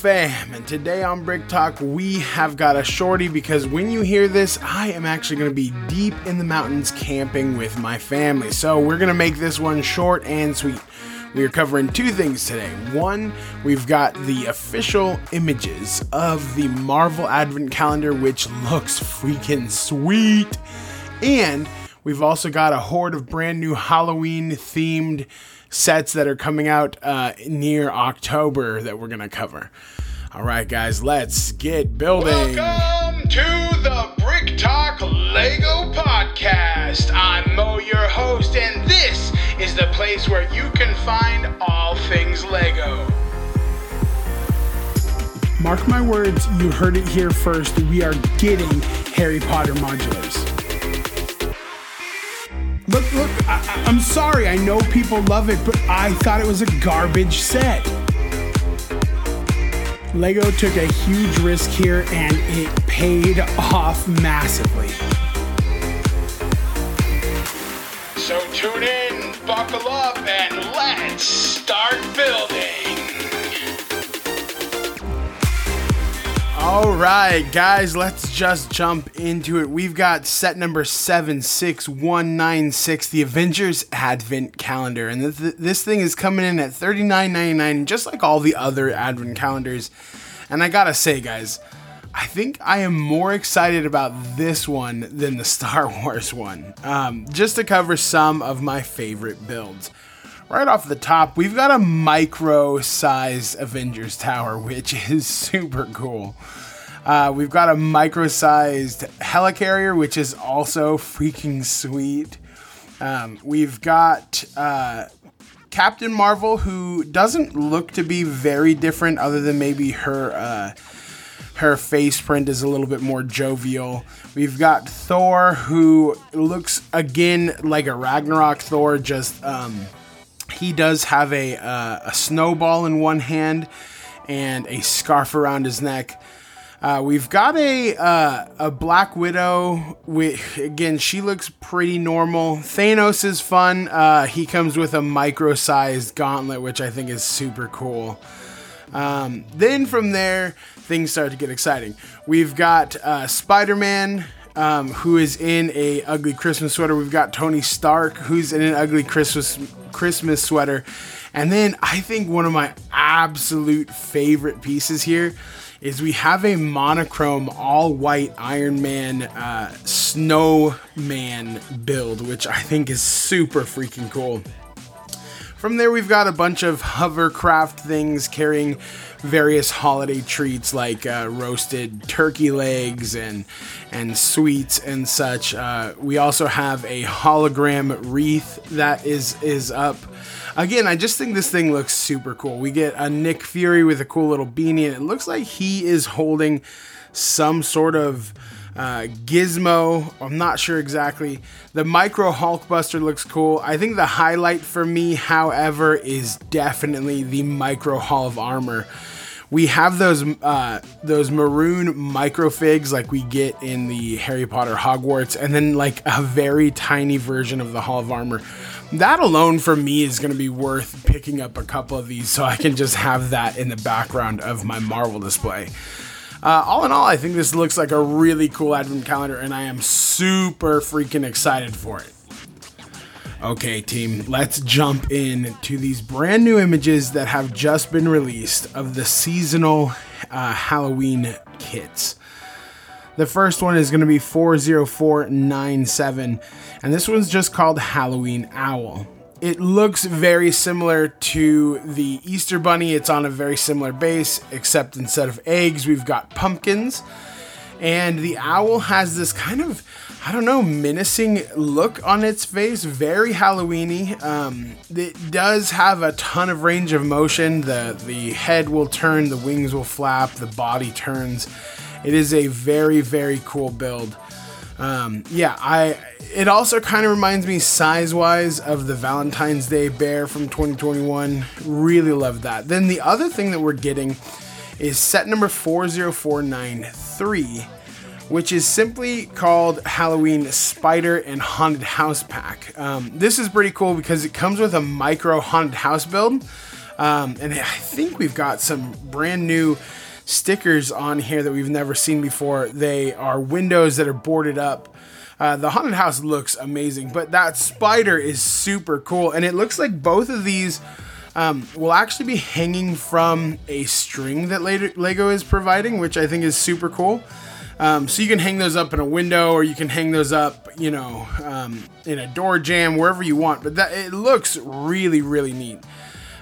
fam? And today on Brick Talk, we have got a shorty because when you hear this, I am actually going to be deep in the mountains camping with my family. So we're going to make this one short and sweet. We are covering two things today. One, we've got the official images of the Marvel Advent Calendar, which looks freaking sweet. And we've also got a horde of brand new Halloween themed sets that are coming out uh, near October that we're going to cover. All right, guys, let's get building. Welcome to the Brick Talk Lego Podcast. I'm Mo, your host, and this is the place where you can find all things Lego. Mark my words, you heard it here first. We are getting Harry Potter modulars. Look, look, I, am sorry. I know people love it, but I thought it was a garbage set. Lego took a huge risk here and it paid off massively. So tune in, buckle up, and let's start building. All right, guys, let's just jump into it. We've got set number 76196, the Avengers Advent Calendar. And th- this thing is coming in at $39.99, just like all the other Advent calendars. And I gotta say, guys, I think I am more excited about this one than the Star Wars one. Um, just to cover some of my favorite builds. Right off the top, we've got a micro sized Avengers Tower, which is super cool. Uh, we've got a micro sized helicarrier, which is also freaking sweet. Um, we've got uh, Captain Marvel, who doesn't look to be very different, other than maybe her. Uh, her face print is a little bit more jovial. We've got Thor, who looks again like a Ragnarok Thor, just um, he does have a, uh, a snowball in one hand and a scarf around his neck. Uh, we've got a uh, a Black Widow. With, again, she looks pretty normal. Thanos is fun. Uh, he comes with a micro-sized gauntlet, which I think is super cool. Um, then from there, things start to get exciting. We've got uh, Spider-Man um, who is in a ugly Christmas sweater. We've got Tony Stark, who's in an ugly Christmas Christmas sweater, and then I think one of my absolute favorite pieces here is we have a monochrome all white Iron Man uh, snowman build, which I think is super freaking cool. From there, we've got a bunch of hovercraft things carrying various holiday treats like uh, roasted turkey legs and and sweets and such. Uh, we also have a hologram wreath that is is up. Again, I just think this thing looks super cool. We get a Nick Fury with a cool little beanie, and it looks like he is holding some sort of uh, Gizmo. I'm not sure exactly. The Micro Hulkbuster looks cool. I think the highlight for me, however, is definitely the Micro Hall of Armor. We have those uh, those maroon microfigs like we get in the Harry Potter Hogwarts, and then like a very tiny version of the Hall of Armor. That alone for me is going to be worth picking up a couple of these so I can just have that in the background of my Marvel display. Uh, all in all, I think this looks like a really cool advent calendar, and I am super freaking excited for it. Okay, team, let's jump in to these brand new images that have just been released of the seasonal uh, Halloween kits. The first one is going to be 40497, and this one's just called Halloween Owl. It looks very similar to the Easter Bunny. It's on a very similar base, except instead of eggs, we've got pumpkins. And the owl has this kind of, I don't know, menacing look on its face, very Halloweeny. Um, it does have a ton of range of motion. The the head will turn, the wings will flap, the body turns. It is a very very cool build. Um, yeah, I. It also kind of reminds me size wise of the Valentine's Day bear from 2021. Really love that. Then the other thing that we're getting is set number 40493, which is simply called Halloween Spider and Haunted House Pack. Um, this is pretty cool because it comes with a micro haunted house build. Um, and I think we've got some brand new stickers on here that we've never seen before. They are windows that are boarded up. Uh, the haunted house looks amazing, but that spider is super cool, and it looks like both of these um, will actually be hanging from a string that Lego is providing, which I think is super cool. Um, so you can hang those up in a window, or you can hang those up, you know, um, in a door jamb, wherever you want. But that it looks really, really neat.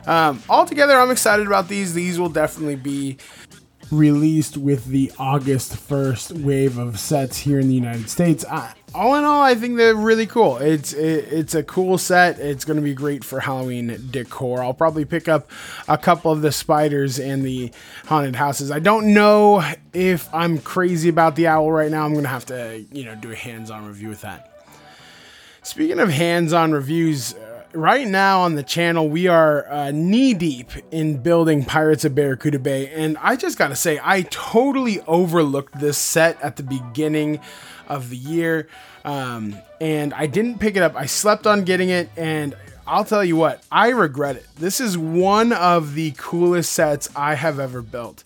Um, altogether, I'm excited about these. These will definitely be released with the August 1st wave of sets here in the United States. I, all in all, I think they're really cool. It's it, it's a cool set. It's going to be great for Halloween decor. I'll probably pick up a couple of the spiders and the haunted houses. I don't know if I'm crazy about the owl right now. I'm going to have to, you know, do a hands-on review with that. Speaking of hands-on reviews, right now on the channel, we are uh, knee deep in building Pirates of Barracuda Bay. And I just got to say, I totally overlooked this set at the beginning of the year. Um, and I didn't pick it up. I slept on getting it. And I'll tell you what, I regret it. This is one of the coolest sets I have ever built.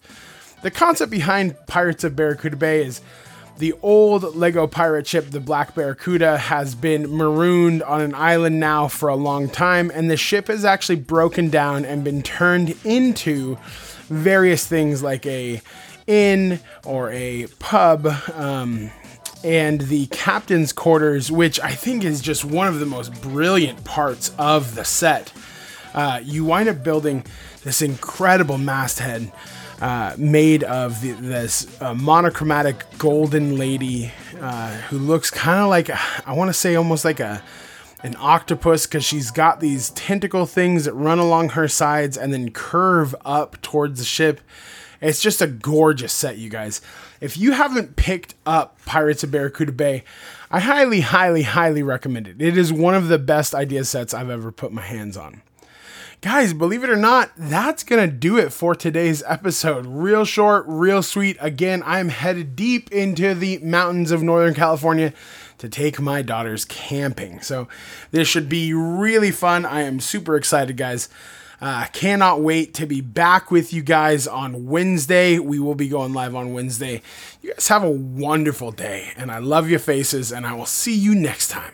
The concept behind Pirates of Barracuda Bay is the old Lego pirate ship, the Black Barracuda, has been marooned on an island now for a long time, and the ship has actually broken down and been turned into various things like a inn or a pub. Um, and the captain's quarters, which I think is just one of the most brilliant parts of the set. Uh, you wind up building this incredible masthead uh, made of the, this uh, monochromatic golden lady uh, who looks kind of like I want to say almost like a an octopus because she's got these tentacle things that run along her sides and then curve up towards the ship. It's just a gorgeous set, you guys. If you haven't picked up Pirates of Barracuda Bay, I highly, highly, highly recommend it. It is one of the best idea sets I've ever put my hands on. Guys, believe it or not, that's going to do it for today's episode. Real short, real sweet. Again, I'm headed deep into the mountains of Northern California to take my daughters camping. So, this should be really fun. I am super excited, guys. Uh, cannot wait to be back with you guys on Wednesday. We will be going live on Wednesday. You guys have a wonderful day, and I love your faces, and I will see you next time.